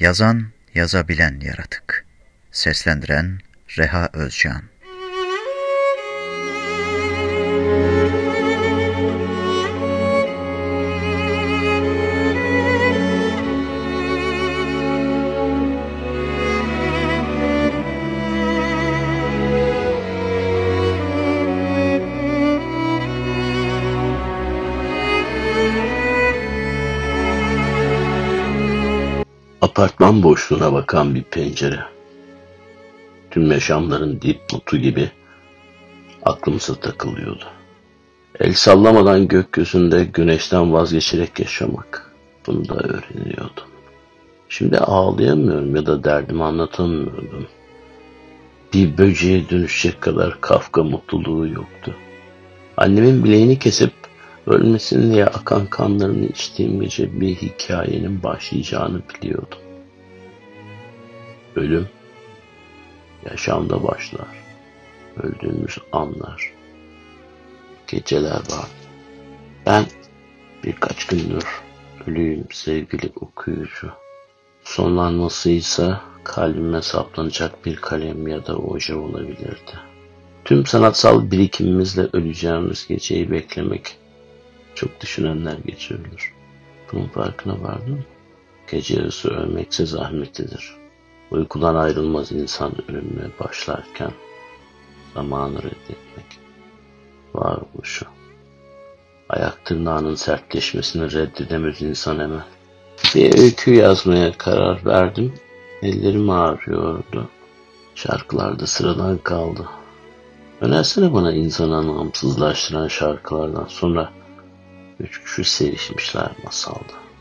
Yazan, yazabilen yaratık. Seslendiren Reha Özcan Apartman boşluğuna bakan bir pencere. Tüm yaşamların dipnotu gibi aklımıza takılıyordu. El sallamadan gökyüzünde güneşten vazgeçerek yaşamak. Bunu da öğreniyordum. Şimdi ağlayamıyorum ya da derdimi anlatamıyordum. Bir böceğe dönüşecek kadar Kafka mutluluğu yoktu. Annemin bileğini kesip Ölmesin diye akan kanlarını içtiğim gece bir hikayenin başlayacağını biliyordum. Ölüm yaşamda başlar. Öldüğümüz anlar. Geceler var. Ben birkaç gündür ölüyüm sevgili okuyucu. Sonlanmasıysa kalbime saplanacak bir kalem ya da oje olabilirdi. Tüm sanatsal birikimimizle öleceğimiz geceyi beklemek çok düşünenler geçirilir. Bunun farkına vardın mı? Gece yarısı ölmekse zahmetlidir. Uykudan ayrılmaz insan ölümüne başlarken zamanı reddetmek. Varoluşu. Ayak tırnağının sertleşmesini reddedemez insan hemen. Bir öykü yazmaya karar verdim. Ellerim ağrıyordu. Şarkılarda sıradan kaldı. Önersene bana insanı anlamsızlaştıran şarkılardan sonra Üç kişi sevişmişler masalda.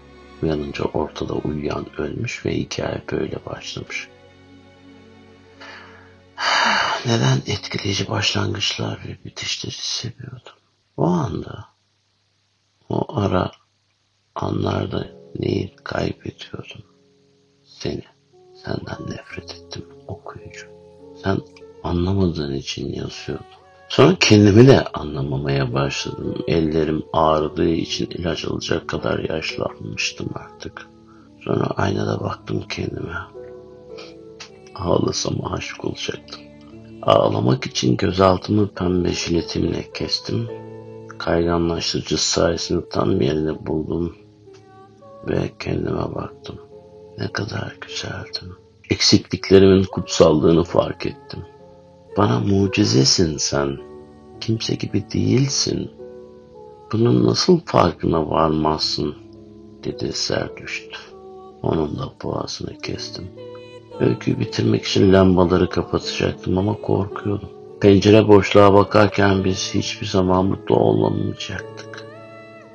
Uyanınca ortada uyuyan ölmüş ve hikaye böyle başlamış. Neden etkileyici başlangıçlar ve bitişleri seviyordum? O anda, o ara anlarda neyi kaybediyordum? Seni, senden nefret ettim okuyucu. Sen anlamadığın için yazıyordum. Sonra kendimi de anlamamaya başladım. Ellerim ağrıdığı için ilaç alacak kadar yaşlanmıştım artık. Sonra aynada baktım kendime. Ağlasam aşık olacaktım. Ağlamak için gözaltımı pembe jiletimle kestim. Kayganlaştırıcı sayesinde tam yerini buldum. Ve kendime baktım. Ne kadar güzeldim. Eksikliklerimin kutsallığını fark ettim. Bana mucizesin sen. Kimse gibi değilsin. Bunun nasıl farkına varmazsın? dedi Zerdüşt. Onun da boğazını kestim. Öyküyü bitirmek için lambaları kapatacaktım ama korkuyordum. Pencere boşluğa bakarken biz hiçbir zaman mutlu olamayacaktık.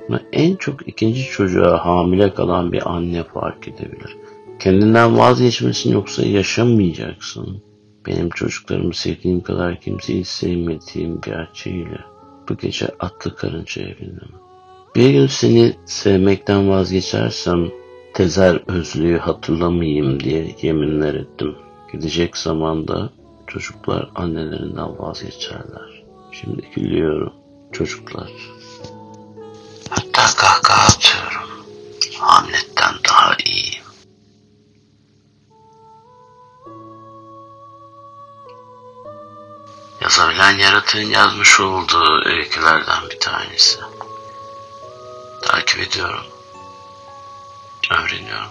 Bunu en çok ikinci çocuğa hamile kalan bir anne fark edebilir. Kendinden vazgeçmesin yoksa yaşamayacaksın benim çocuklarımı sevdiğim kadar kimseyi sevmediğim gerçeğiyle bu gece atlı karıncaya bindim. Bir gün seni sevmekten vazgeçersem tezer özlüğü hatırlamayayım diye yeminler ettim. Gidecek zamanda çocuklar annelerinden vazgeçerler. Şimdi gülüyorum çocuklar. Hatta kahkaha atıyorum. Hamlet'ten daha iyiyim. Yazabilen yaratığın yazmış olduğu öykülerden bir tanesi. Takip ediyorum. Öğreniyorum.